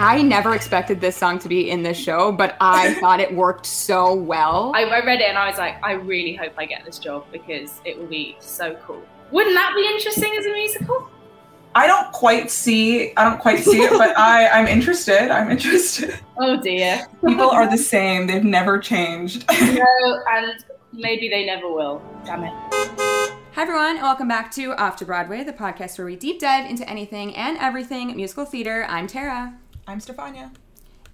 I never expected this song to be in this show, but I thought it worked so well. I, I read it and I was like, I really hope I get this job because it will be so cool. Wouldn't that be interesting as a musical? I don't quite see I don't quite see it, but I I'm interested. I'm interested. Oh dear. People are the same. They've never changed. no, and maybe they never will. Damn it. Hi everyone, and welcome back to Off to Broadway, the podcast where we deep dive into anything and everything musical theater. I'm Tara. I'm Stefania.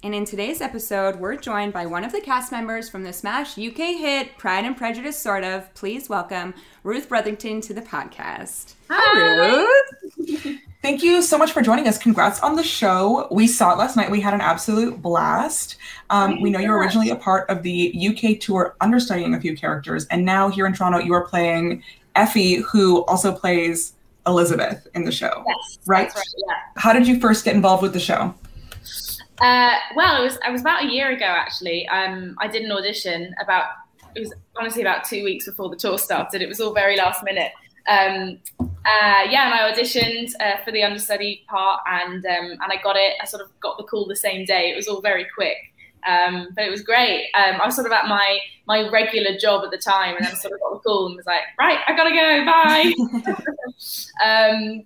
And in today's episode, we're joined by one of the cast members from the Smash UK hit Pride and Prejudice, sort of. Please welcome Ruth Brotherton to the podcast. Hi, Ruth. Thank you so much for joining us. Congrats on the show. We saw it last night. We had an absolute blast. Um, we know you were originally a part of the UK tour, understudying a few characters, and now here in Toronto, you are playing Effie, who also plays Elizabeth in the show. Yes, right? right yeah. How did you first get involved with the show? Uh, well, it was I was about a year ago actually. Um, I did an audition about it was honestly about two weeks before the tour started. It was all very last minute. Um, uh, yeah, and I auditioned uh, for the understudy part, and um, and I got it. I sort of got the call the same day. It was all very quick, um, but it was great. Um, I was sort of at my my regular job at the time, and I sort of got the call and was like, right, I gotta go, bye.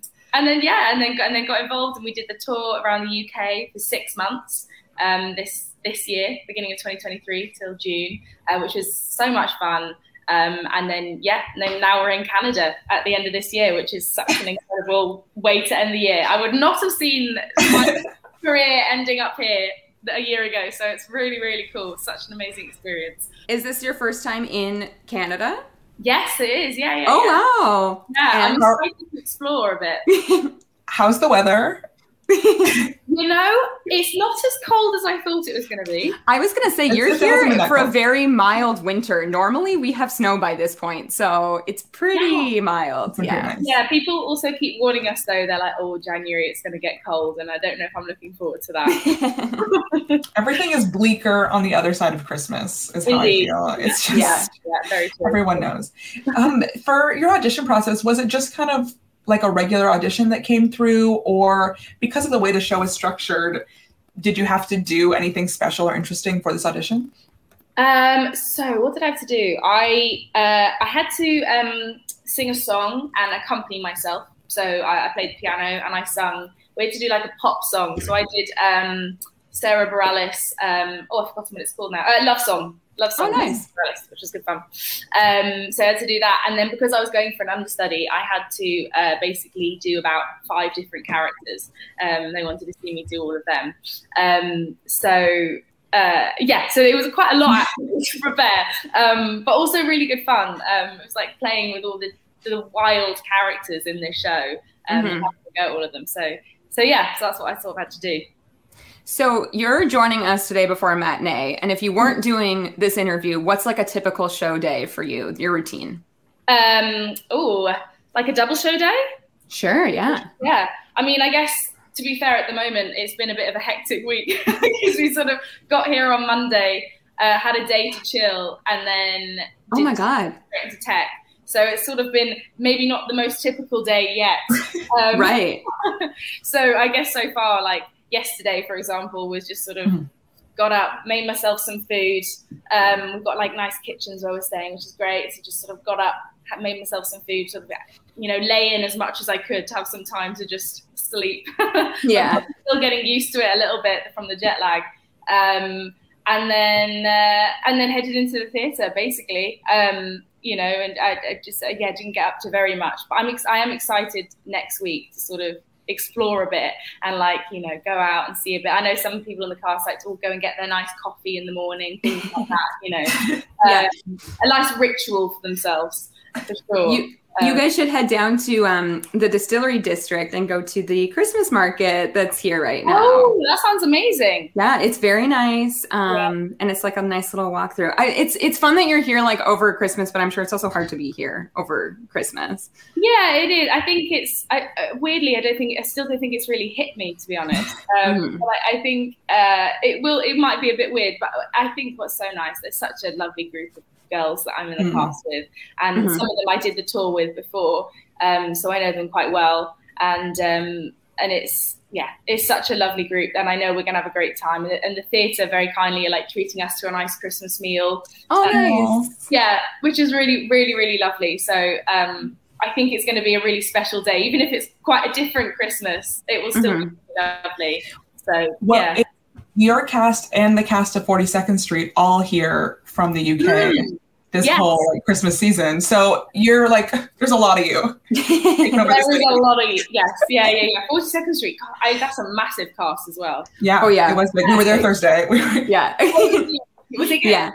and then yeah, and then and then got involved, and we did the tour around the UK for six months. Um, this this year, beginning of 2023 till June, uh, which was so much fun. Um, and then yeah, and then now we're in Canada at the end of this year, which is such an incredible way to end the year. I would not have seen my career ending up here a year ago, so it's really really cool. Such an amazing experience. Is this your first time in Canada? Yes, it is. Yeah, yeah. Oh, yeah. wow. Yeah, And- I'm excited to explore a bit. How's the weather? You know, it's not as cold as I thought it was going to be. I was going to say, It's- you're it hasn't been here that for a very mild winter. Normally, we have snow by this point, so it's pretty mild. Pretty Yeah. nice. Yeah, people also keep warning us though. They're like, "Oh, January, it's going to get cold," and I don't know if I'm looking forward to that. Everything is bleaker on the other side of Christmas, is how I feel. It's just yeah, yeah, very true. everyone knows. Um, for your audition process, was it just kind of like a regular audition that came through, or because of the way the show is structured, did you have to do anything special or interesting for this audition? Um, so what did I have to do? I uh, I had to um, sing a song and accompany myself. So I, I played the piano and I sung. We had to do like a pop song. So I did um, Sara Bareilles. Um, oh, I've forgotten what it's called now. Uh, love song. Love song. Oh, nice. which was good fun. Um, so I had to do that, and then because I was going for an understudy, I had to uh, basically do about five different characters. Um, they wanted to see me do all of them. Um, so uh, yeah, so it was quite a lot actually to prepare, um, but also really good fun. Um, it was like playing with all the, the wild characters in this show um, Mhm. and go all of them. So, so yeah, so that's what I sort of had to do. So you're joining us today before a matinee, and if you weren't doing this interview, what's like a typical show day for you? Your routine? Um, oh, like a double show day? Sure. Yeah. Yeah, I mean, I guess to be fair, at the moment, it's been a bit of a hectic week because we sort of got here on Monday, uh, had a day to chill, and then Oh my God. straight into tech. So it's sort of been maybe not the most typical day yet. Um, Right. So I guess so far, like yesterday, for example, was just sort of Mhm. got up, made myself some food. Um, we've got like nice kitchens where we're staying, which is great. So just sort of got up, made myself some food, sort of you know, lay in as much as I could to have some time to just sleep. Yeah. Still getting used to it a little bit from the jet lag. Um, and then uh, and then headed into the theatre basically. Um, you know, and I, I just uh, yeah didn't get up to very much, but I'm ex- I am excited next week to sort of explore a bit and like you know go out and see a bit. I know some people in the cast like to all go and get their nice coffee in the morning, things like that. You know, Yeah. um, a nice ritual for themselves for sure. You you Um, guys should head down to um, the distillery district and go to the Christmas market that's here right now. Oh, that sounds amazing. Yeah, it's very nice, um, and it's like a nice little walkthrough. I, it's it's fun that you're here like over Christmas, but I'm sure it's also hard to be here over Christmas. Yeah, it is. I think it's I, uh, weirdly. I don't think I still don't think it's really hit me to be honest. Um. But I, I think uh, it will. It might be a bit weird, but I think what's so nice. There's such a lovely group of girls that I'm in the Mhm. cast with, and Mhm. some of them I did the tour with before, um, so I know them quite well. And um, and it's yeah, it's such a lovely group, and I know we're gonna have a great time. And the theatre very kindly are like treating us to a nice Christmas meal. Oh, um, nice. Yeah, which is really, really, really lovely. So um, I think it's going to be a really special day, even if it's quite a different Christmas. It will still mm-hmm. be lovely. So well, yeah. It, your cast and the cast of 42nd Street all here from the UK. Mm this yes. whole like, Christmas season. So you're like, there's a lot of you. there is a lot of you. Yes, yeah, yeah, yeah. Forty Second Street. I, that's a massive cast as well. Yeah. Oh yeah. It was. Like, we were there Thursday. We were, yeah. was it good? Yeah.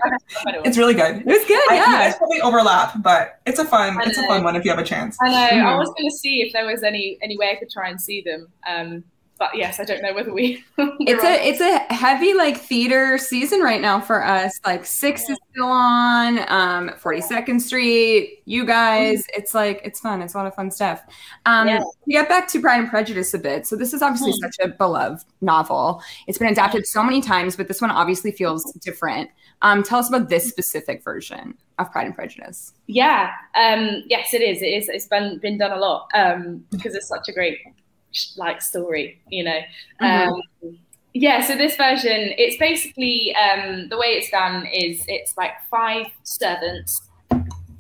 It's really good. It was good. I, yeah. It's probably overlap, but it's a fun. It's a fun one if you have a chance. I know. Mm. I was going to see if there was any any way I could try and see them. Um, but yes, I don't know whether we. it's a it's a heavy like theater season right now for us. Like Six yeah. is still on, um, Forty Second Street. You guys, mm-hmm. it's like it's fun. It's a lot of fun stuff. Um, yeah. To get back to Pride and Prejudice a bit. So this is obviously mm-hmm. such a beloved novel. It's been adapted so many times, but this one obviously feels different. Um, tell us about this specific version of Pride and Prejudice. Yeah. Um, yes, it is. It is. It's been been done a lot um, because it's such a great like story, you know. Mm-hmm. Um, yeah, so this version, it's basically um, the way it's done is it's like five servants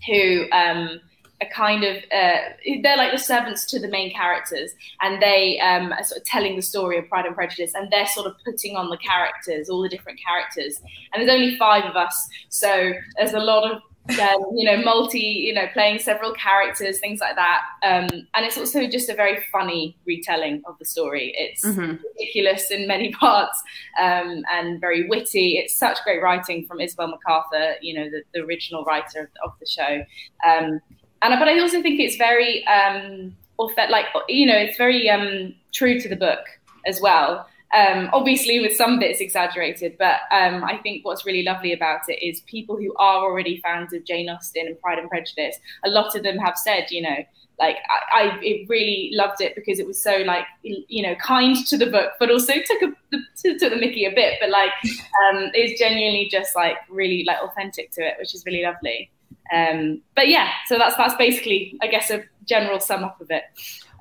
who um, are kind of uh, they're like the servants to the main characters, and they um, are sort of telling the story of Pride and Prejudice, and they're sort of putting on the characters, all the different characters, and there's only five of us, so there's a lot of um, you know, multi, you know, playing several characters, things like that. Um, and it's also just a very funny retelling of the story. It's mm-hmm. ridiculous in many parts um, and very witty. It's such great writing from Isobel McArthur, you know, the, the original writer of, of the show. Um, and but I also think it's very, um, like you know, it's very um, true to the book as well. Um, obviously, with some bits exaggerated, but um, I think what's really lovely about it is people who are already fans of Jane Austen and Pride and Prejudice. A lot of them have said, you know, like I, I really loved it because it was so like you know kind to the book, but also took a took the Mickey a bit, but like um, it's genuinely just like really like authentic to it, which is really lovely. Um, but yeah, so that's that's basically I guess a general sum up of it.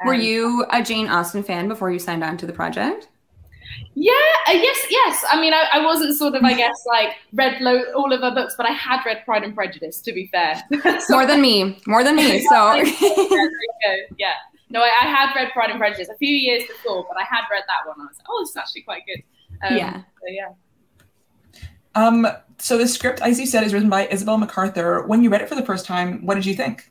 Were um, you a Jane Austen fan before you signed on to the project? Yeah, uh, yes, yes. I mean, I, I, wasn't sort of, I guess, like read lo- all of her books, but I had read Pride and Prejudice. To be fair, so, more than me, more than me. So yeah, yeah, no, I, I, had read Pride and Prejudice a few years before, but I had read that one. I was like, oh, it's actually quite good. Um, yeah, so, yeah. Um, so the script, as you said, is written by Isobel McArthur. When you read it for the first time, what did you think?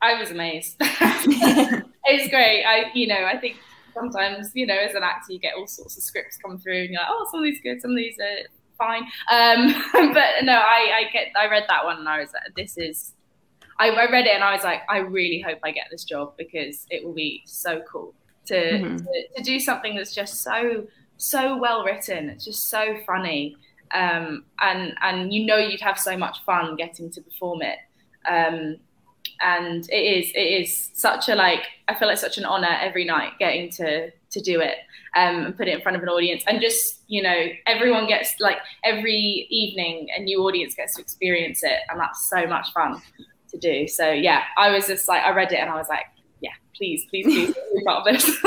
I was amazed. it's great. I, you know, I think sometimes, you know, as an actor, you get all sorts of scripts come through, and you're like, oh, some of these good, some of these are fine. Um, but no, I, I get, I read that one, and I was like, this is. I, I, read it and I was like, I really hope I get this job because it will be so cool to, mm-hmm. to, to do something that's just so so well written. It's just so funny, um, and and you know you'd have so much fun getting to perform it. Um, and it is it is such a like I feel like such an honor every night getting to to do it um, and put it in front of an audience. And just you know everyone gets like every evening a new audience gets to experience it and that's so much fun to do. So yeah I was just like I read it and I was like yeah please please please be part of this.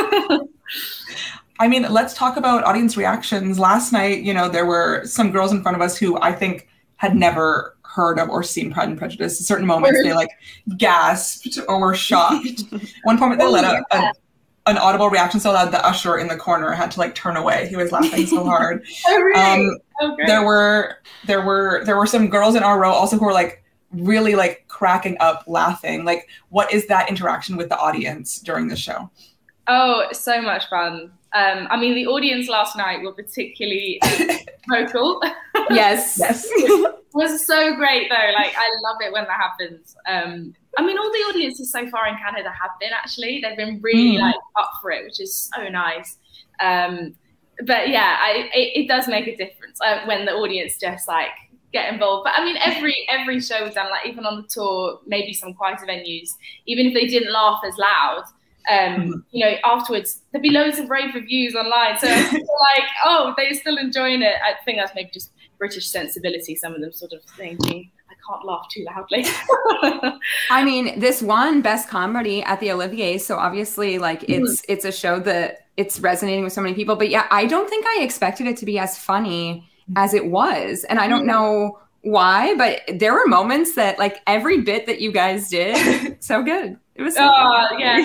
I mean, let's talk about audience reactions. Last night, you know, there were some girls in front of us who I think had never heard of or seen Pride and Prejudice. At certain moments, they like gasped or were shocked. One point, they let out a, an audible reaction so loud the usher in the corner had to like turn away. He was laughing so hard. oh, really? Um, oh, there were there were there were some girls in our row also who were like really like cracking up laughing. Like, what is that interaction with the audience during the show? Oh, so much fun. Um, I mean, the audience last night were particularly vocal. yes, yes. was so great though. Like I love it when that happens. Um, I mean, all the audiences so far in Canada have been actually. They've been really mm. like up for it, which is so nice. Um, but yeah, I, it, it, does make a difference uh, when the audience just like get involved. But I mean, every every show we've done, like even on the tour, maybe some quieter venues, even if they didn't laugh as loud, um, mm-hmm. you know, afterwards there'd be loads of rave reviews online. So like, oh, they're still enjoying it. I think that's maybe just British sensibility. Some of them sort of thinking, I can't laugh too loudly. I mean, this won Best Comedy at the Olivier, so obviously, like, Mm-hmm. it's it's a show that it's resonating with so many people. But yeah, I don't think I expected it to be as funny as it was, and I don't know why, but there were moments that, like, every bit that you guys did, so good. It was. So Oh good. yeah,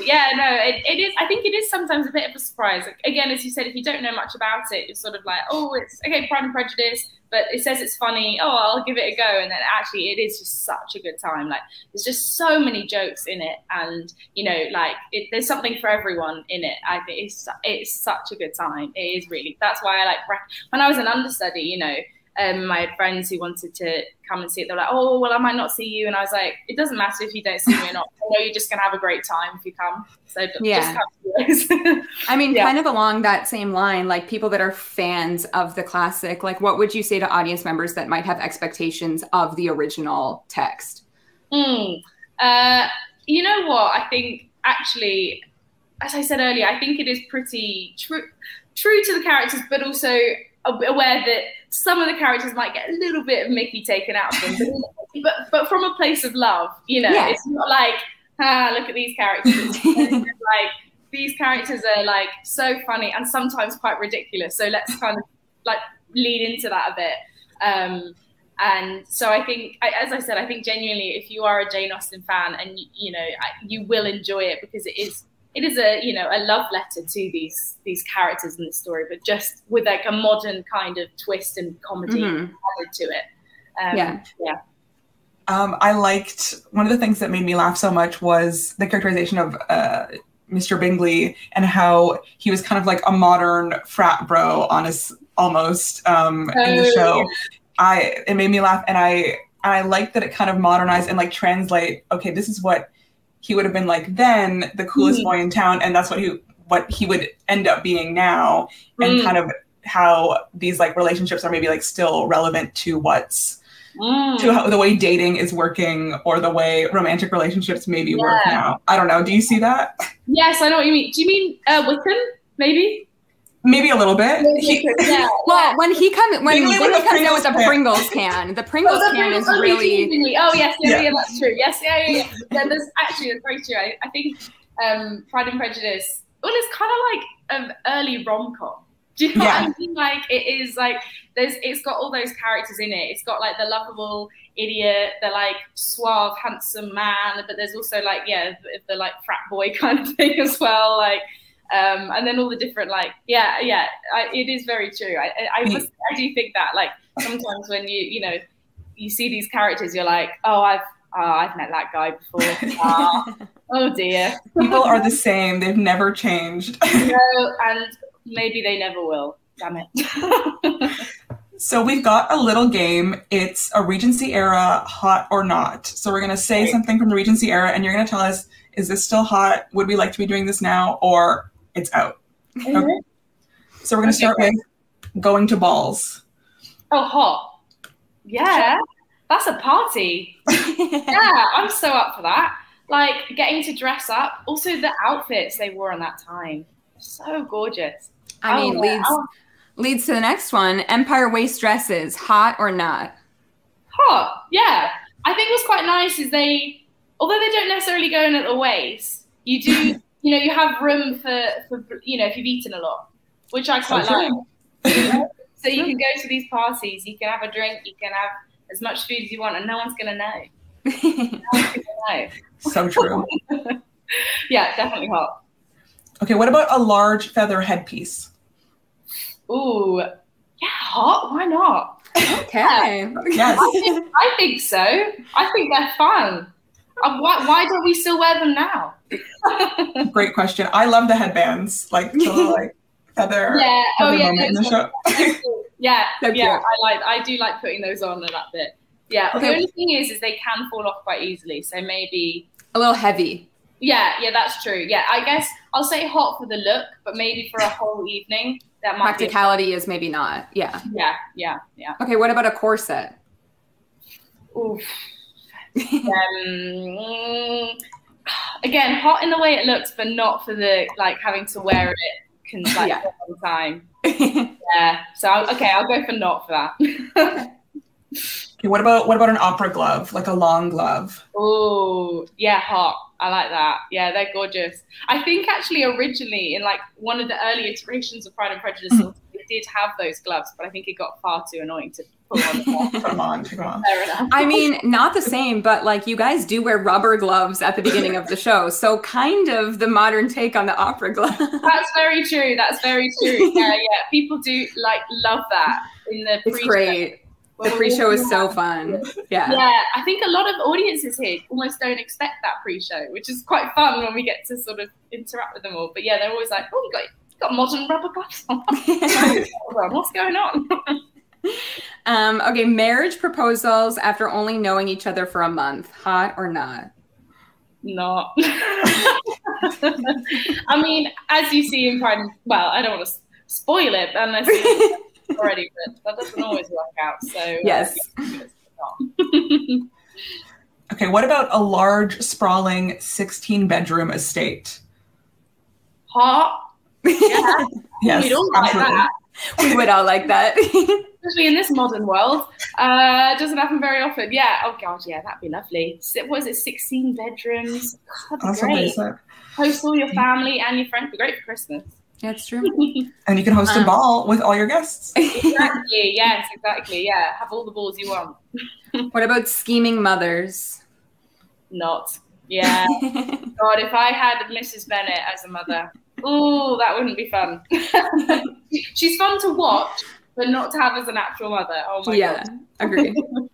yeah. No, it, it is. I think it is sometimes a bit of a surprise. Like, again, as you said, if you don't know much about it, you're sort of like, oh, it's okay, Pride and Prejudice, but it says it's funny. Oh, I'll give it a go, and then actually, it is just such a good time. Like, there's just so many jokes in it, and you know, like, it, there's something for everyone in it. I think it's it's such a good time. It is really. That's why I like when I was an understudy. You know. Um, I had friends who wanted to come and see it. They're like, "Oh, well, I might not see you," and I was like, "It doesn't matter if you don't see me or not. I know you're just gonna have a great time if you come. So Yeah. just come. I mean, Yeah. kind of along that same line, like people that are fans of the classic, like, what would you say to audience members that might have expectations of the original text? Hmm. Uh, you know what? I think actually, as I said earlier, I think it is pretty true, true to the characters, but also aware that some of the characters might get a little bit of Mickey taken out of them, but but, from a place of love. You know, Yeah. it's not like ah, look at these characters. Like these characters are like so funny and sometimes quite ridiculous. So let's kind of like lead into that a bit. Um, and so I think, as I said, I think genuinely, if you are a Jane Austen fan, and you know, you will enjoy it because it is, it is a you know a love letter to these these characters in the story, but just with like a modern kind of twist and comedy Mhm. added to it. Um, Yeah. yeah. Um, I liked one of the things that made me laugh so much was the characterization of uh, Mr. Bingley and how he was kind of like a modern frat bro, honest almost um, in the Oh, show. yeah. I it made me laugh, and I and I liked that it kind of modernized and like translate. Okay, this is what he would have been like then, the coolest Mhm. boy in town, and that's what he what he would end up being now, and Mm. kind of how these like relationships are maybe like still relevant to what's Mm. to how the way dating is working or the way romantic relationships maybe work now. I don't know. Do you see that? Yes, I know what you mean. Do you mean uh, Wickham? Maybe. Maybe a little bit. He- yeah. Well, when he comes when, when he the comes out with the Pringles Pringles can, the Pringles Oh, the can is Pringles- really Bingley. Oh yes, yeah, Yeah. yeah, that's true. Yes, yeah, yeah, yeah. yeah there's actually that's very true. I, I think um, Pride and Prejudice. Well, it's kind of like an early rom com. Do you know Yeah. what I mean? Like it is like there's it's got all those characters in it. It's got like the lovable idiot, the like suave, handsome man, but there's also like yeah, the, the like frat boy kind of thing as well. Like um, and then all the different like yeah, yeah. I, it is very true. I I, must, I do think that like sometimes when you you know you see these characters, you're like, oh, I've oh, I've met that guy before. Ah, oh dear. People are the same. They've never changed. No, and maybe they never will. Damn it. so we've got a little game. It's a Regency era hot or not. So we're gonna say something from the Regency era, and you're gonna tell us is this still hot? Would we like to be doing this now, or it's out? Okay. So we're gonna Okay, start with going to balls. Oh, hot. Yeah, that's a party. Yeah, I'm so up for that. Like getting to dress up. Also, the outfits they wore on that time, so gorgeous. I mean, Oh, leads Oh, leads to the next one. Empire waist dresses, hot or not? hot. Yeah, I think what's quite nice is they, although they don't necessarily go in at the waist, you do. you know, you have room for for you know if you've eaten a lot, which I quite So like. true. So you can go to these parties, you can have a drink, you can have as much food as you want, and no one's gonna know. No know. So true. Yeah, definitely hot. Okay, what about a large feather headpiece? Ooh, yeah, hot. Why not? okay. Yes. I think, I think so. I think they're fun. Uh, why, why don't we still wear them now? Great question. I love the headbands, like the little, like feather, yeah. Oh yeah. in the show. ones. yeah. So yeah. cute. I like. I do like putting those on a that bit. Yeah. Okay. The only thing is, is they can fall off quite easily. So maybe. A little heavy. Yeah. Yeah. That's true. Yeah. I guess I'll say hot for the look, but maybe for a whole evening, that might be. Practicality is maybe not. Yeah. Yeah. Yeah. Yeah. Okay, what about a corset? Oof. um, again, hot in the way it looks, but not for the like having to wear it can like Yeah. for a long time. Yeah. So okay, I'll go for not for that. Okay, what about what about an opera glove, like a long glove? Oh, yeah, hot. I like that. Yeah, they're gorgeous. I think actually originally in like one of the early iterations of Pride and Prejudice, mm. they did have those gloves, but I think it got far too annoying to put on. put them on, put them on. I mean, not the same, but like you guys do wear rubber gloves at the beginning of the show, so kind of the modern take on the opera glove. That's very true. That's very true. Yeah, yeah. People do like love that in the. Pre. It's great the pre-show is so fun. Yeah. Yeah, I think a lot of audiences here almost don't expect that pre-show, which is quite fun when we get to sort of interact with them all. But yeah, they're always like, "Oh, you got you got modern rubber gloves on. What's going on?" Um, okay, marriage proposals after only knowing each other for a month, hot or not? Not. I mean, as you see in Pride, well, I don't want to spoil it unless already, but that doesn't always work out. So uh, yes. okay, what about a large, sprawling, sixteen-bedroom estate? Hot. Yeah. yes, We'd all like that. We would all like that. Especially in this modern world. Uh, doesn't happen very often. Yeah. Oh god, yeah, that'd be lovely. What is it? Sixteen bedrooms. That'd be great. Host all your family and your friends. Be great for Christmas. That's true. and you can host um, a ball with all your guests. Exactly. yes, exactly. Yeah. Have all the balls you want. what about scheming mothers? Not. Yeah. God, if I had Mrs. Bennet as a mother, oh, that wouldn't be fun. She's fun to watch, but not to have as an actual mother. Oh my yeah, god. Yeah, agree.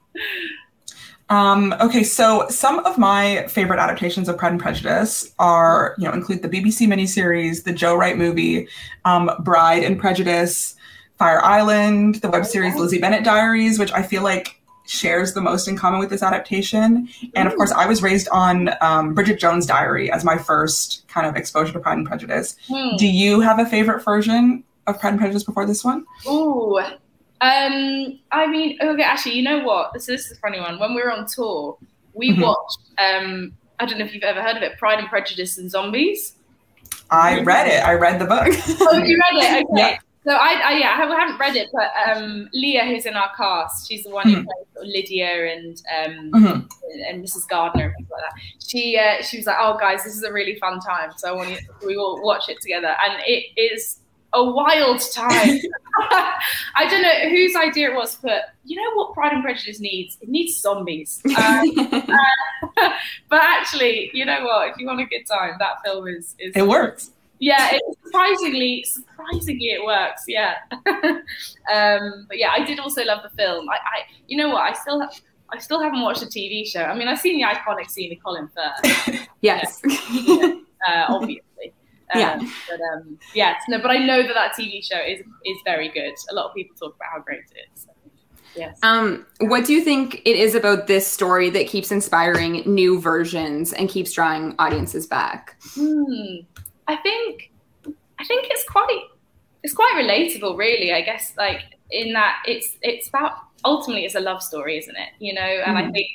Um, okay, so some of my favorite adaptations of Pride and Prejudice are, you know, include the BBC miniseries, the Joe Wright movie, um, Bride and Prejudice, Fire Island, the web series Lizzie Bennet Diaries, which I feel like shares the most in common with this adaptation. And of course, I was raised on um, Bridget Jones' Diary as my first kind of exposure to Pride and Prejudice. Hmm. Do you have a favorite version of Pride and Prejudice before this one? Ooh, um, I mean, okay, actually, you know what? This, this is a funny one. When we were on tour, we mm-hmm. watched. Um, I don't know if you've ever heard of it, Pride and Prejudice and Zombies. I read it. I read the book. oh, you read it? Okay. Yeah. So I, I, yeah, I haven't read it, but um, Leah, who's in our cast, she's the one mm-hmm. who plays Lydia and um, mm-hmm. and Mrs. Gardiner and things like that. She uh, she was like, "Oh, guys, this is a really fun time, so I want you, we all watch it together." And it is a wild time. I don't know whose idea it was, but you know what Pride and Prejudice needs? It needs zombies. Um, uh, but actually, you know what? If you want a good time, that film is. is it works. Yeah, it, surprisingly, surprisingly, it works. Yeah. um, but yeah, I did also love the film. I, I you know what? I still have. I still haven't watched the TV show. I mean, I've seen the iconic scene of Colin Firth. yes. uh, obviously. Um, yeah. But um, yeah, no, but I know that that TV show is is very good. A lot of people talk about how great it is. So, yes. Um, what do you think it is about this story that keeps inspiring new versions and keeps drawing audiences back? Hmm. I think I think it's quite it's quite relatable, really. I guess like in that it's it's about ultimately it's a love story, isn't it? You know, and mm. I hmm. think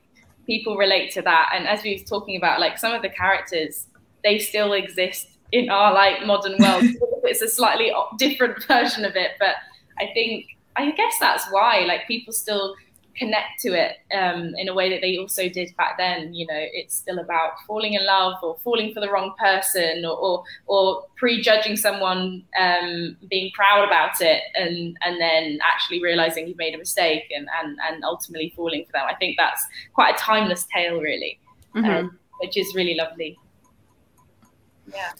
people relate to that. And as we were talking about, like some of the characters, they still exist in our like modern world. it's a slightly different version of it, but I think I guess that's why like people still connect to it um, in a way that they also did back then. You know, it's still about falling in love or falling for the wrong person or or, or prejudging someone, um, being proud about it, and and then actually realizing you've made a mistake and and and ultimately falling for them. I think that's quite a timeless tale, really, mm-hmm. um, which is really lovely. Yeah.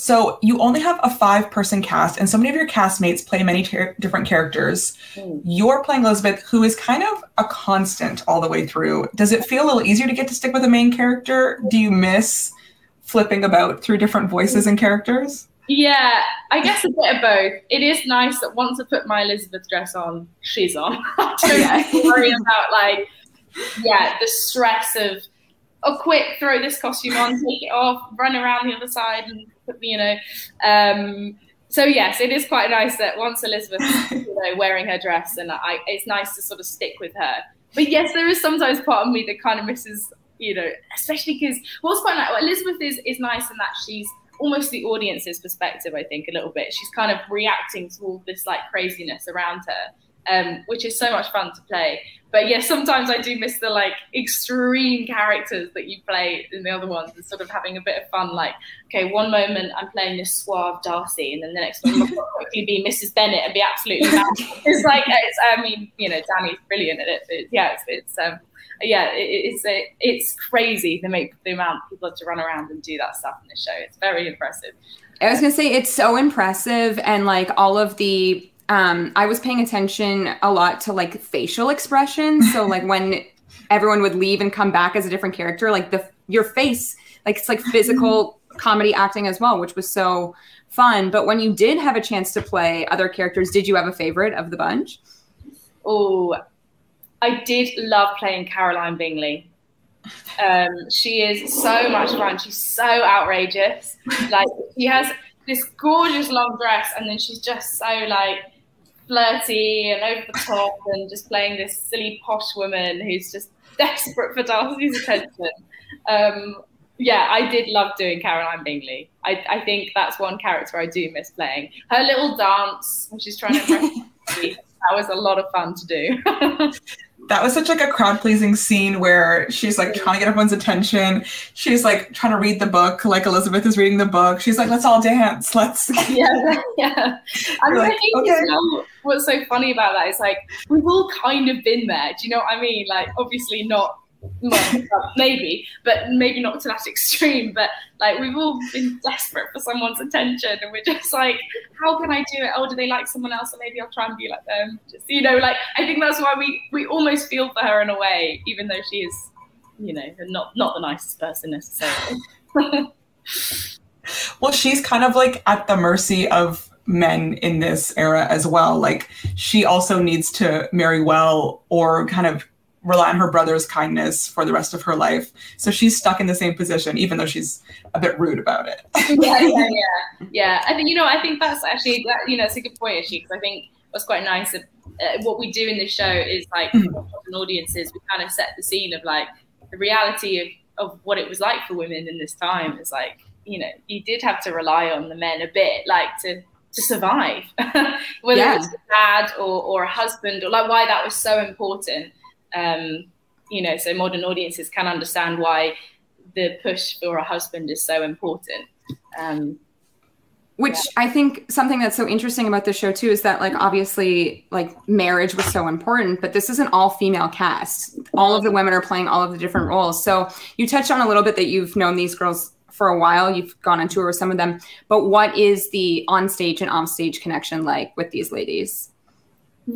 So you only have a five person cast, and so many of your castmates play many ter- different characters. Mm. You're playing Elizabeth, who is kind of a constant all the way through. Does it feel a little easier to get to stick with a main character? Do you miss flipping about through different voices and characters? Yeah, I guess a bit of both. It is nice that once I put my Elizabeth dress on, she's on. I don't yeah. worry about like, yeah, the stress of oh, quick, throw this costume on, take it off, run around the other side, and you know. Um, so yes, it is quite nice that once Elizabeth, you know, wearing her dress, and I, it's nice to sort of stick with her. But yes, there is sometimes part of me that kind of misses, you know, especially because what's quite nice. Well, Elizabeth is is nice in that she's almost the audience's perspective. I think a little bit. She's kind of reacting to all this like craziness around her. Um, which is so much fun to play. But yeah, sometimes I do miss the like extreme characters that you play in the other ones, and sort of having a bit of fun. Like, okay, one moment I'm playing this suave Darcy, and then the next one will quickly be Mrs. Bennet and be absolutely mad. it's like, it's, I mean, you know, Danny's brilliant at it. But yeah, it's, it's um, yeah, it, it's a, it's crazy the make the amount people have to run around and do that stuff in the show. It's very impressive. I was gonna say it's so impressive, and like all of the um, I was paying attention a lot to like facial expressions. So like when everyone would leave and come back as a different character, like the your face, like it's like physical comedy acting as well, which was so fun. But when you did have a chance to play other characters, did you have a favorite of the bunch? Oh, I did love playing Caroline Bingley. Um, she is so much fun. She's so outrageous. Like she has this gorgeous long dress, and then she's just so like flirty and over the top and just playing this silly posh woman who's just desperate for Darcy's attention. Um, yeah, I did love doing Caroline Bingley. I, I, think that's one character I do miss playing. Her little dance, when she's trying to me, that was a lot of fun to do. that was such like a crowd pleasing scene where she's like trying to get everyone's attention. She's like trying to read the book, like Elizabeth is reading the book. She's like, "Let's all dance. Let's." yeah, yeah. I mean, like, okay. you know, what's so funny about that is like we've all kind of been there. Do you know what I mean? Like, obviously not maybe, but maybe not to that extreme. But like we've all been desperate for someone's attention, and we're just like, how can I do it? Oh, do they like someone else? And maybe I'll try and be like them. Just you know, like I think that's why we we almost feel for her in a way, even though she is, you know, not not the nicest person necessarily. well, she's kind of like at the mercy of men in this era as well. Like she also needs to marry well or kind of rely on her brother's kindness for the rest of her life. So she's stuck in the same position, even though she's a bit rude about it. yeah, yeah, yeah, yeah. I think you know. I think that's actually that, you know it's a good point, actually, because I think what's quite nice of, uh, what we do in this show is like mm. an audiences we kind of set the scene of like the reality of of what it was like for women in this time. Is like you know you did have to rely on the men a bit, like to to survive, whether yeah. it was a dad or, or a husband, or like why that was so important um, you know, so modern audiences can understand why the push for a husband is so important. Um, which yeah. I think something that's so interesting about the show too is that like obviously like marriage was so important, but this is an all female cast. All of the women are playing all of the different roles. So you touched on a little bit that you've known these girls for a while. You've gone on tour with some of them, but what is the on stage and off stage connection like with these ladies?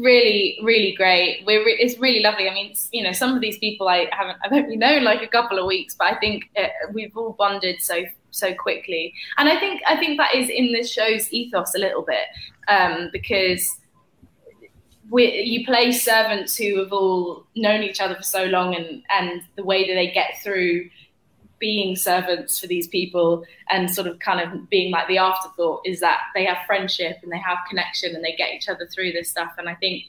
really really great we're re- it's really lovely i mean you know some of these people i haven't i've only known like a couple of weeks but i think uh, we've all bonded so so quickly and i think i think that is in the show's ethos a little bit um, because we, you play servants who have all known each other for so long and and the way that they get through being servants for these people and sort of kind of being like the afterthought is that they have friendship and they have connection and they get each other through this stuff. And I think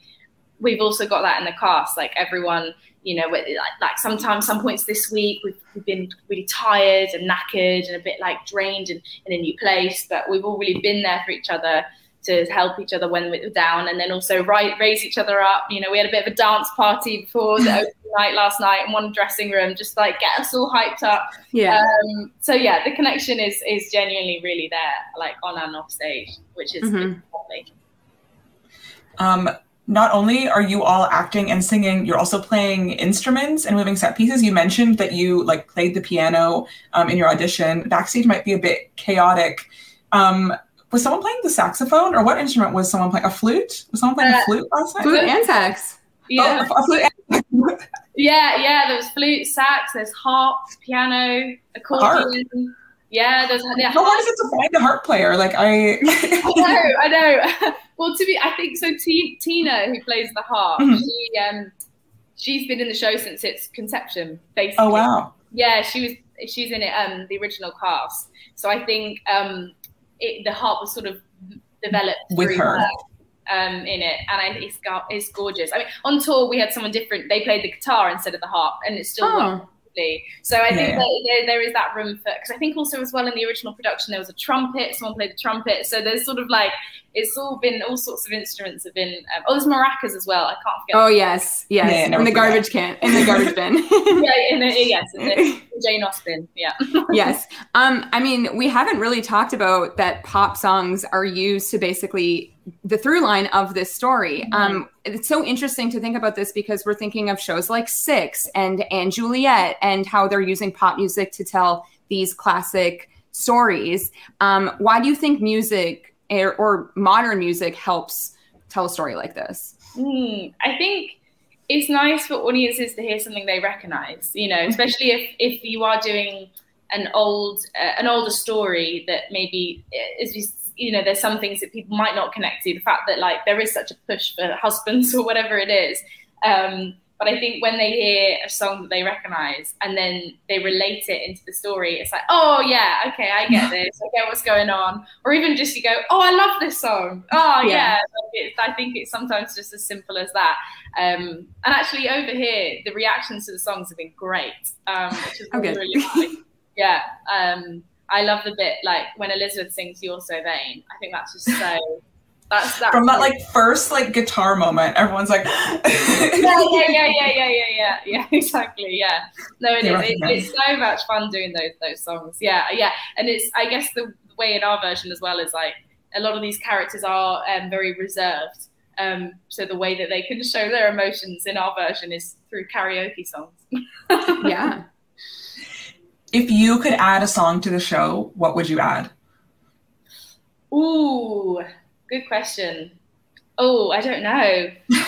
we've also got that in the cast. Like everyone, you know, like, like sometimes some points this week we've, we've, been really tired and knackered and a bit like drained and in a new place, but we've all really been there for each other to help each other when we're down and then also right, raise each other up. You know, we had a bit of a dance party before the open night last night in one dressing room, just like get us all hyped up. Yeah. Um, so yeah, the connection is is genuinely really there, like on and off stage, which is mm-hmm. lovely. Um, not only are you all acting and singing, you're also playing instruments and moving set pieces. You mentioned that you like played the piano um, in your audition. Backstage might be a bit chaotic. Um, was someone playing the saxophone or what instrument was someone playing? A flute? Was someone playing uh, a flute last night? Flute and sax. Yeah. Oh, flute and- yeah, yeah. There's flute, sax, there's harp, piano, accordion. Harp. Yeah, there's yeah, How hard is it to find a harp player? Like I I know, I know. well to be I think so T- Tina, who plays the harp, mm-hmm. she um she's been in the show since its conception, basically. Oh wow. Yeah, she was she's in it um the original cast. So I think um it, the harp was sort of developed with her. her. Um, in it, and I, it's it's gorgeous. I mean, on tour we had someone different. They played the guitar instead of the harp, and it's still oh. Exactly. So I think that there, there is that room for because I think also as well in the original production there was a trumpet. Someone played the trumpet. So there's sort of like it's all been all sorts of instruments have been. Um, oh, there's maracas as well. I can't forget. Oh yes, yes, Yeah, in the garbage can, in the garbage bin. yeah, in the, yes, in the Jane Austen. Yeah. yes. Um, I mean, we haven't really talked about that pop songs are used to basically the through line of this story. Mm-hmm. Um, it's so interesting to think about this because we're thinking of shows like Six and and Juliet and how they're using pop music to tell these classic stories. Um, why do you think music or, or modern music helps tell a story like this? Mm, I think it's nice for audiences to hear something they recognize. You know, especially if if you are doing an old uh, an older story that maybe is just you know there's some things that people might not connect to the fact that like there is such a push for husbands or whatever it is um, but i think when they hear a song that they recognize and then they relate it into the story it's like oh yeah okay i get this i get what's going on or even just you go oh i love this song oh yeah, Yeah. Like, it's- i think it's sometimes just as simple as that um, and actually over here the reactions to the songs have been great um, which is really, good. really nice. yeah um, I love the bit like when Elizabeth sings "You're So Vain." I think that's just so. That's that from that like first like guitar moment. Everyone's like, yeah, yeah, yeah, yeah, yeah, yeah, yeah, exactly, yeah. No, it is. It, it's so much fun doing those those songs. Yeah, yeah, and it's I guess the way in our version as well is like a lot of these characters are um, very reserved. Um, so the way that they can show their emotions in our version is through karaoke songs. yeah, if you could add a song to the show, what would you add? Ooh, good question. Oh, I don't know.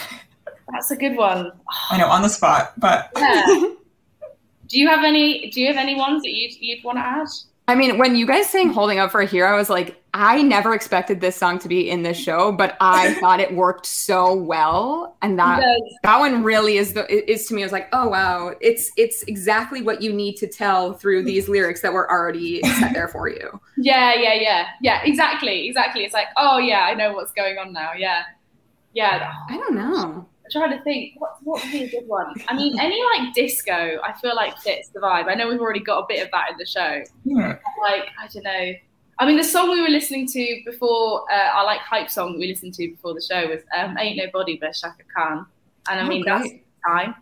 That's a good one. I know on the spot, but Yeah. do you have any? Do you have any ones that you'd you'd want to add? I mean, when you guys sang Holding Up for a Hero, I was like, I never expected this song to be in this show, but I thought it worked so well. And that Because- that one really is the is to me, I was like, oh wow, it's it's exactly what you need to tell through these lyrics that were already set there for you. yeah, yeah, yeah, yeah. Exactly, exactly. It's like, oh yeah, I know what's going on now. Yeah, yeah. I don't know. I'm trying to think. What what would be a good one? I mean, any like disco, I feel like fits the vibe. I know we've already got a bit of that in the show. hmm, like I don't know. I mean, the song we were listening to before, uh, our like hype song that we listened to before the show was um, "Ain't Nobody" by Chaka Khan, and I Oh, mean great. that's time.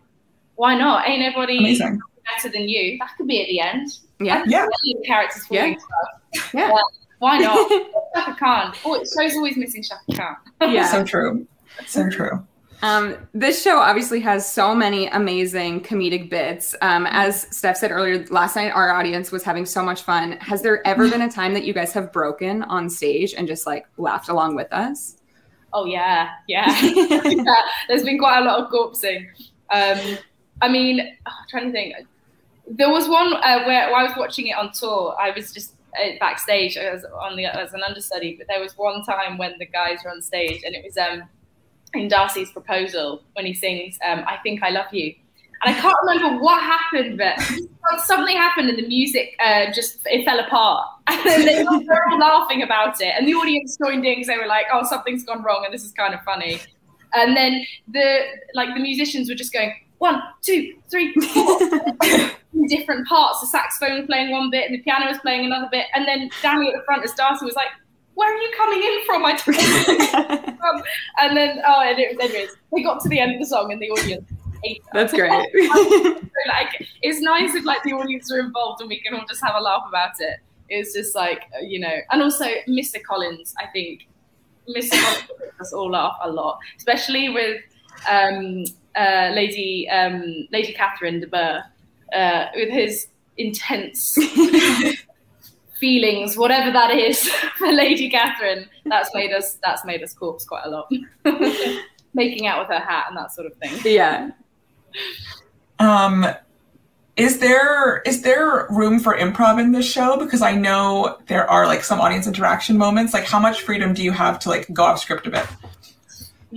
Why not? Ain't nobody amazing. better than you. That could be at the end. Yeah. Yeah. Characters Yeah. falling stuff. Yeah. Why not? Chaka Khan. Oh, it show's always missing Chaka Khan. Yeah. So true. So true. Um, this show obviously has so many amazing comedic bits. Um, as Steph said earlier, last night our audience was having so much fun. Has there ever been a time that you guys have broken on stage and just like laughed along with us? Oh yeah, yeah. yeah. There's been quite a lot of corpsing. Um, I mean, I'm trying to think. There was one uh, where, while I was watching it on tour. I was just uh, backstage as on the as an understudy, but there was one time when the guys were on stage, and it was um, in Darcy's proposal when he sings um, "I Think I Love You." And I can't remember what happened, but something happened and the music uh, just it fell apart. And then they were all laughing about it, and the audience joined in because they were like, "Oh, something's gone wrong, and this is kind of funny." And then the like the musicians were just going one, two, three, four, different parts. The saxophone was playing one bit, and the piano was playing another bit, and then Danny at the front as Darcy was like, "Where are you coming in from?" I don't know. Um, and then oh, and it anyways. They got to the end of the song, and the audience. That's great. Like it's nice if like the audience are involved and we can all just have a laugh about it. It's just like you know, and also Mr. Collins. I think Mr. Collins makes us all laugh a lot, especially with um, uh, Lady um, Lady Catherine de Bourgh, uh, with his intense feelings, whatever that is for Lady Catherine. That's made us that's made us corpse quite a lot. Making out with her hat and that sort of thing. yeah. Um, is there is there room for improv in this show? Because I know there are like some audience interaction moments. Like, how much freedom do you have to like go off script a bit?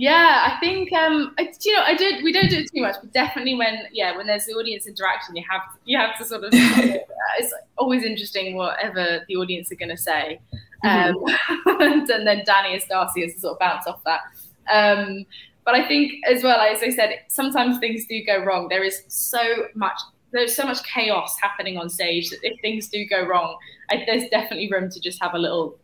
Yeah, I think um, I, you know, I don't. We don't do it too much, but definitely when yeah, when there's the audience interaction, you have you have to sort of. it's always interesting whatever the audience are going to say, um, and then Danny as Darcy has to sort of bounce off that. Um, but I think as well, as I said, sometimes things do go wrong. There is so much there's so much chaos happening on stage that if things do go wrong, I, there's definitely room to just have a little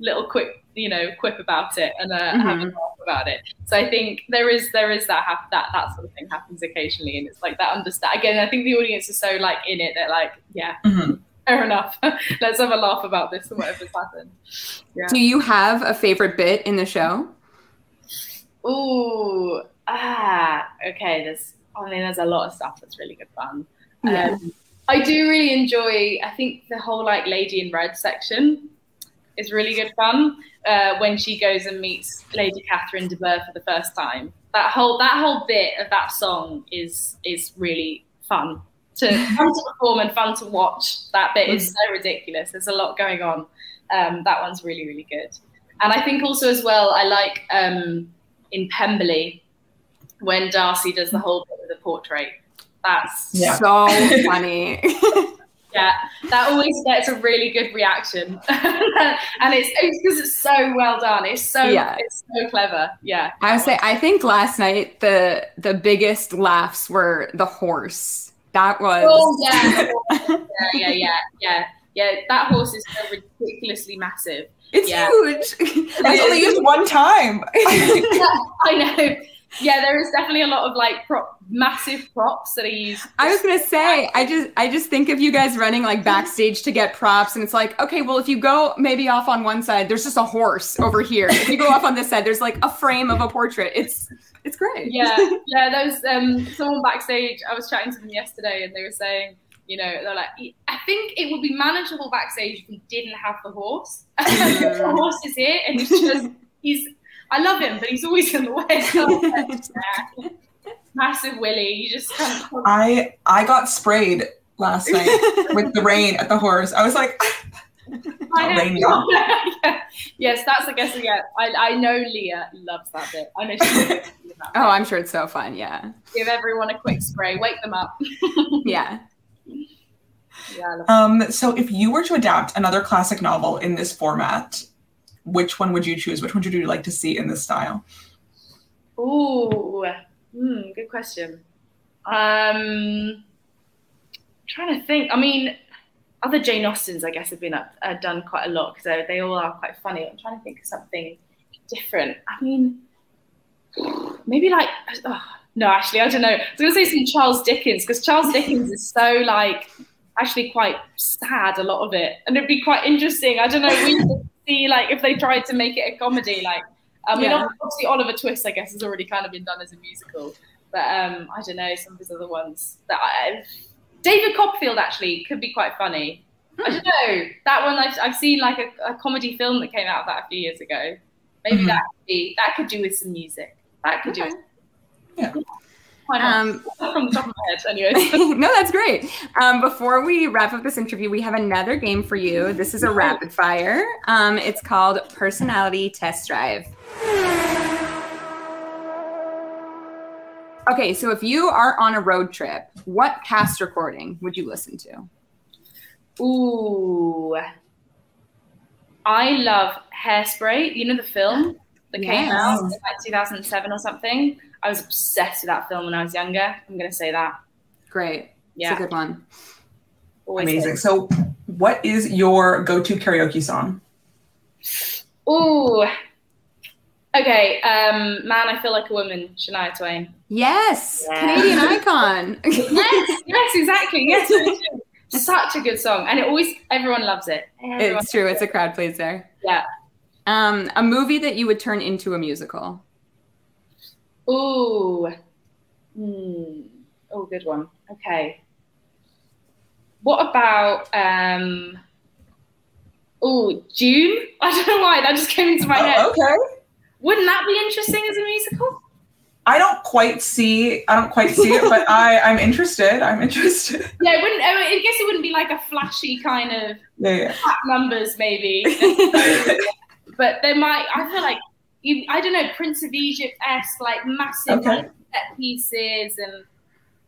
little quick you know quip about it and uh, mm-hmm. have a laugh about it so i think there is there is that hap- that that sort of thing happens occasionally and it's like that understand again i think the audience is so like in it they're like yeah mm-hmm. fair enough let's have a laugh about this and whatever's happened yeah. do you have a favorite bit in the show Ooh, ah okay there's i mean there's a lot of stuff that's really good fun yeah. Um, I do really enjoy. I think the whole like Lady in Red section is really good fun. Uh, when she goes and meets Lady Catherine de Bourgh for the first time, that whole that whole bit of that song is is really fun to fun to perform and fun to watch. That bit is so ridiculous. There's a lot going on. Um, that one's really really good. And I think also as well, I like um, in Pemberley when Darcy does the whole bit with the portrait that's yeah. so funny. yeah, that always gets a really good reaction, and it's because it's, it's, so well done. It's so yeah. it's so clever. Yeah, I would say I think last night the the biggest laughs were the horse. That was oh yeah, yeah, yeah, yeah, yeah, yeah. That horse is so ridiculously massive. It's yeah. huge. That's only used one time. I know yeah, there is definitely a lot of like prop, massive props that are used. I was gonna say, I just, I just think of you guys running like backstage to get props, and it's like, okay, well, if you go maybe off on one side, there's just a horse over here. If you go off on this side, there's like a frame of a portrait. It's, it's great. Yeah, yeah. Those um, someone backstage. I was chatting to them yesterday, and they were saying, you know, they're like, I think it would be manageable backstage if we didn't have the horse. the horse is here, and he's just, he's I love him, but he's always in the way. Massive Willie, you just kind of. I I got sprayed last night with the rain at the horse. I was like. I yes, that's I guess again. I, I know Leah loves that bit. I know she Oh, I'm sure it's so fun. Yeah. Give everyone a quick spray, wake them up. yeah. Yeah. Um, so if you were to adapt another classic novel in this format, which one would you choose? Which one would you like to see in this style? Ooh, hmm, good question. Um, trying to think. I mean, other Jane Austens, I guess, have been up, uh, done quite a lot because they all are quite funny. I'm trying to think of something different. I mean, maybe like oh, no, actually, I don't know. I was going to say some Charles Dickens because Charles Dickens is so like actually quite sad a lot of it, and it'd be quite interesting. I don't know. We see like if they tried to make it a comedy. Like I mean, yeah. obviously Oliver Twist, I guess, has already kind of been done as a musical. But um, I don't know some of his other ones that I, David Copperfield actually could be quite funny. Hmm. I don't know that one. I've, I've seen like a, a, comedy film that came out of that a few years ago. Maybe mm-hmm. that could be that could do with some music. That could okay. do. With, yeah. Um, From the top of my head, anyway. no, that's great. Um, before we wrap up this interview, we have another game for you. This is a rapid fire. Um, it's called Personality Test Drive. Okay, so if you are on a road trip, what cast recording would you listen to? Ooh, I love Hairspray. You know the film that came out in like 2007 or something. I was obsessed with that film when I was younger. I'm going to say that. Great. Yeah. It's a good one. Always Amazing. So, what is your go to karaoke song? Ooh. Okay. Um, Man, I Feel Like a Woman, Shania Twain. Yes. Yeah. Canadian icon. yes. Yes, exactly. Yes. Such a good song. And it always, everyone loves it. Everyone it's true. It's it. a crowd pleaser. Yeah. Um, a movie that you would turn into a musical. Ooh. Hmm. Oh, good one. Okay. What about um Oh, Dune? I don't know why that just came into my oh, head. Okay. Wouldn't that be interesting as a musical? I don't quite see. I don't quite see it, but I I'm interested. I'm interested. Yeah, it wouldn't. I, I guess it wouldn't be like a flashy kind of yeah, yeah. numbers, maybe. but there might. I feel like you, I don't know, Prince of Egypt esque, like massive okay. set pieces, and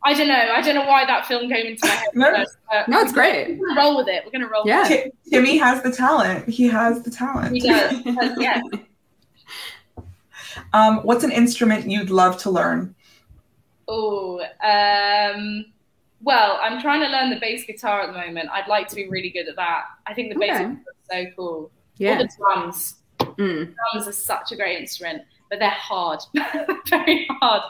I don't know. I don't know why that film came into my head. no, first, no, it's great. We're gonna roll with it. We're gonna roll. Yeah, with it. Timmy has the talent. He has the talent. He does. Yeah. um, what's an instrument you'd love to learn? Oh, um, well, I'm trying to learn the bass guitar at the moment. I'd like to be really good at that. I think the bass Okay. guitar is so cool. Yeah. Or the drums. Mm. Drums are such a great instrument, but they're hard, very hard.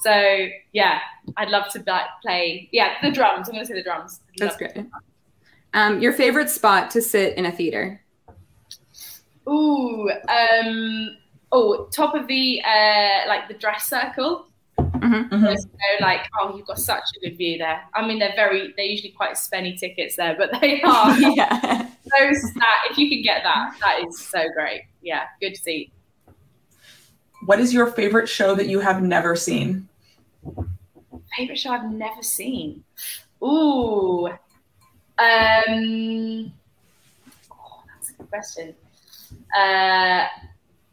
So yeah, I'd love to like, play. Yeah, the drums. I'm going to say the drums. I'd That's great. Um, your favorite spot to sit in a theater? Ooh, um, oh, top of the uh, like the dress circle. Mhm. No like, oh, you've got such a good view there. I mean, they're very, they're usually quite spenny tickets there, but they are yeah. those that if you can get that, that is so great. Yeah, good seat. What is your favorite show that you have never seen? Favorite show I've never seen. Ooh, um, oh, that's a good question. Uh,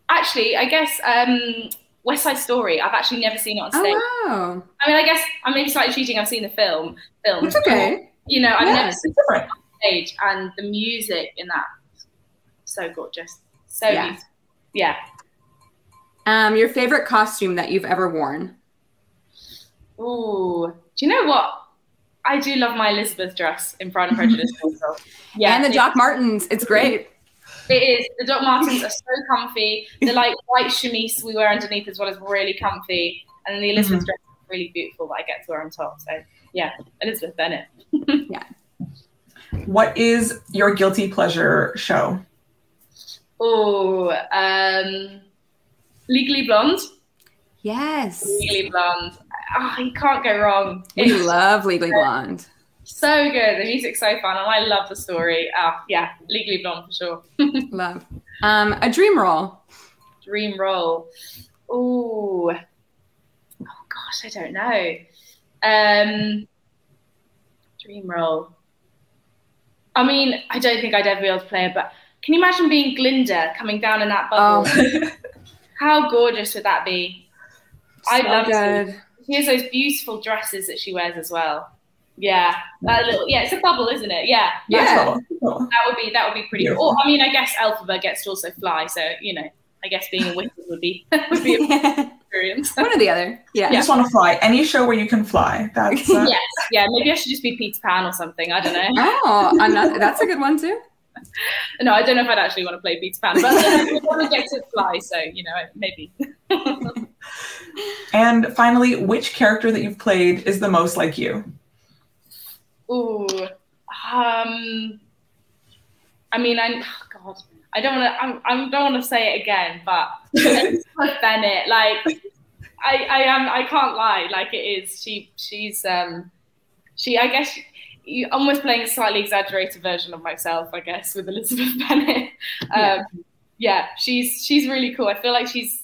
actually, I guess um, West Side Story. I've actually never seen it on stage. Oh wow. I mean, I guess I'm maybe slightly cheating. I've seen the film. Film. It's okay. You know, I've Yeah, never seen different. the stage, and the music in that so gorgeous, so Yeah. beautiful. Yeah. Um, your favorite costume that you've ever worn? Ooh, do you know what? I do love my Elizabeth dress in Pride and Prejudice. Yeah, and the Doc Martens. It's great. It is. The Doc Martens are so comfy. The like white chemise we wear underneath as well is really comfy, and then the Elizabeth dress is really beautiful that I get to wear on top. So yeah, Elizabeth Bennet. Yeah. What is your guilty pleasure show? Oh, um, Legally Blonde. Yes. Legally Blonde. Oh, you can't go wrong. We It's love Legally Blonde. So good. The music's so fun, and I love the story. Ah, yeah, Legally Blonde for sure. Love. Um, a dream role. Dream role. Ooh. Oh gosh, I don't know. Um, dream role. I mean, I don't think I'd ever be able to play it, but can you imagine being Glinda coming down in that bubble? Oh, How gorgeous would that be? I'd so love to. good. She has those beautiful dresses that she wears as well. Yeah, that little yeah, it's a bubble, isn't it? Yeah, Yeah. That's cool. that would be that would be pretty. Beautiful. Cool. Or I mean, I guess Elphaba gets to also fly, so you know, I guess being a wizard would be would be an experience. One or the other. Yeah. You just want to fly. Any show where you can fly. That's uh, yes, yeah, maybe I should just be Peter Pan or something. I don't know. Oh, I'm not, that's a good one too. No, I don't know if I'd actually want to play Peter Pan, but I want to get to fly, so you know, maybe. And finally, which character that you've played is the most like you? Ooh, um, I mean, I oh God, I don't want to. I don't want to say it again, but Elizabeth Bennet, like, I, I am. I can't lie. Like, it is. She, she's, um, she. I guess you almost playing a slightly exaggerated version of myself. I guess with Elizabeth Bennet. Um, Yeah. yeah, she's she's really cool. I feel like she's.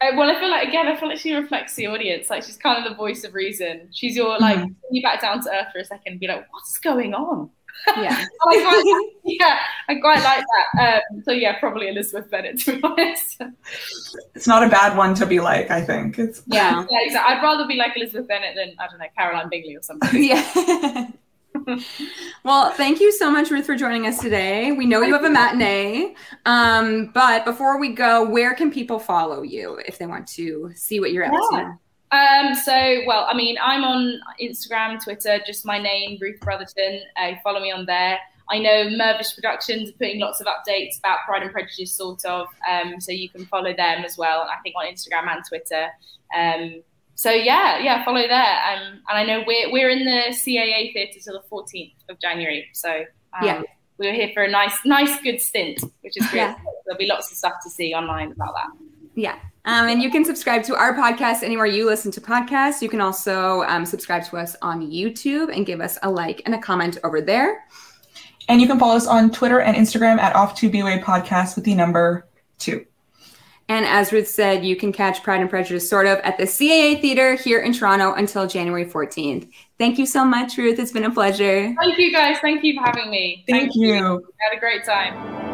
I, well, I feel like again, I feel like she reflects the audience. Like she's kind of the voice of reason. She's your like, Mhm. bring you back down to earth for a second, and be like, what's going on? Yeah. I quite, yeah, I quite like that. Um, so yeah, probably Elizabeth Bennet to be honest. It's not a bad one to be like, I think. It's Yeah. yeah, exactly. I'd rather be like Elizabeth Bennet than I don't know Caroline Bingley or something. yeah. Well, thank you so much, Ruth, for joining us today. We know you have a matinee, um, but before we go, where can people follow you if they want to see what you're up to? Um, so, well, I mean, I'm on Instagram, Twitter, just my name, Ruth Brotherton. Uh, follow me on there. I know Mirvish Productions are putting lots of updates about Pride and Prejudice, sort of. Um, so you can follow them as well. I think on Instagram and Twitter. Um, so yeah, yeah, follow there. Um, and I know we're we're in the CAA theatre till the 14th of January. So um, Yeah. we were here for a nice, nice, good stint, which is great. Yeah. There'll be lots of stuff to see online about that. Yeah. Um, and you can subscribe to our podcast anywhere you listen to podcasts. You can also um, subscribe to us on YouTube and give us a like and a comment over there. And you can follow us on Twitter and Instagram at Off to BOA Podcast with the number two. And as Ruth said, you can catch Pride and Prejudice sort of at the CAA Theater here in Toronto until January 14th. Thank you so much, Ruth. It's been a pleasure. Thank you guys. Thank you for having me. Thank you. I had a great time.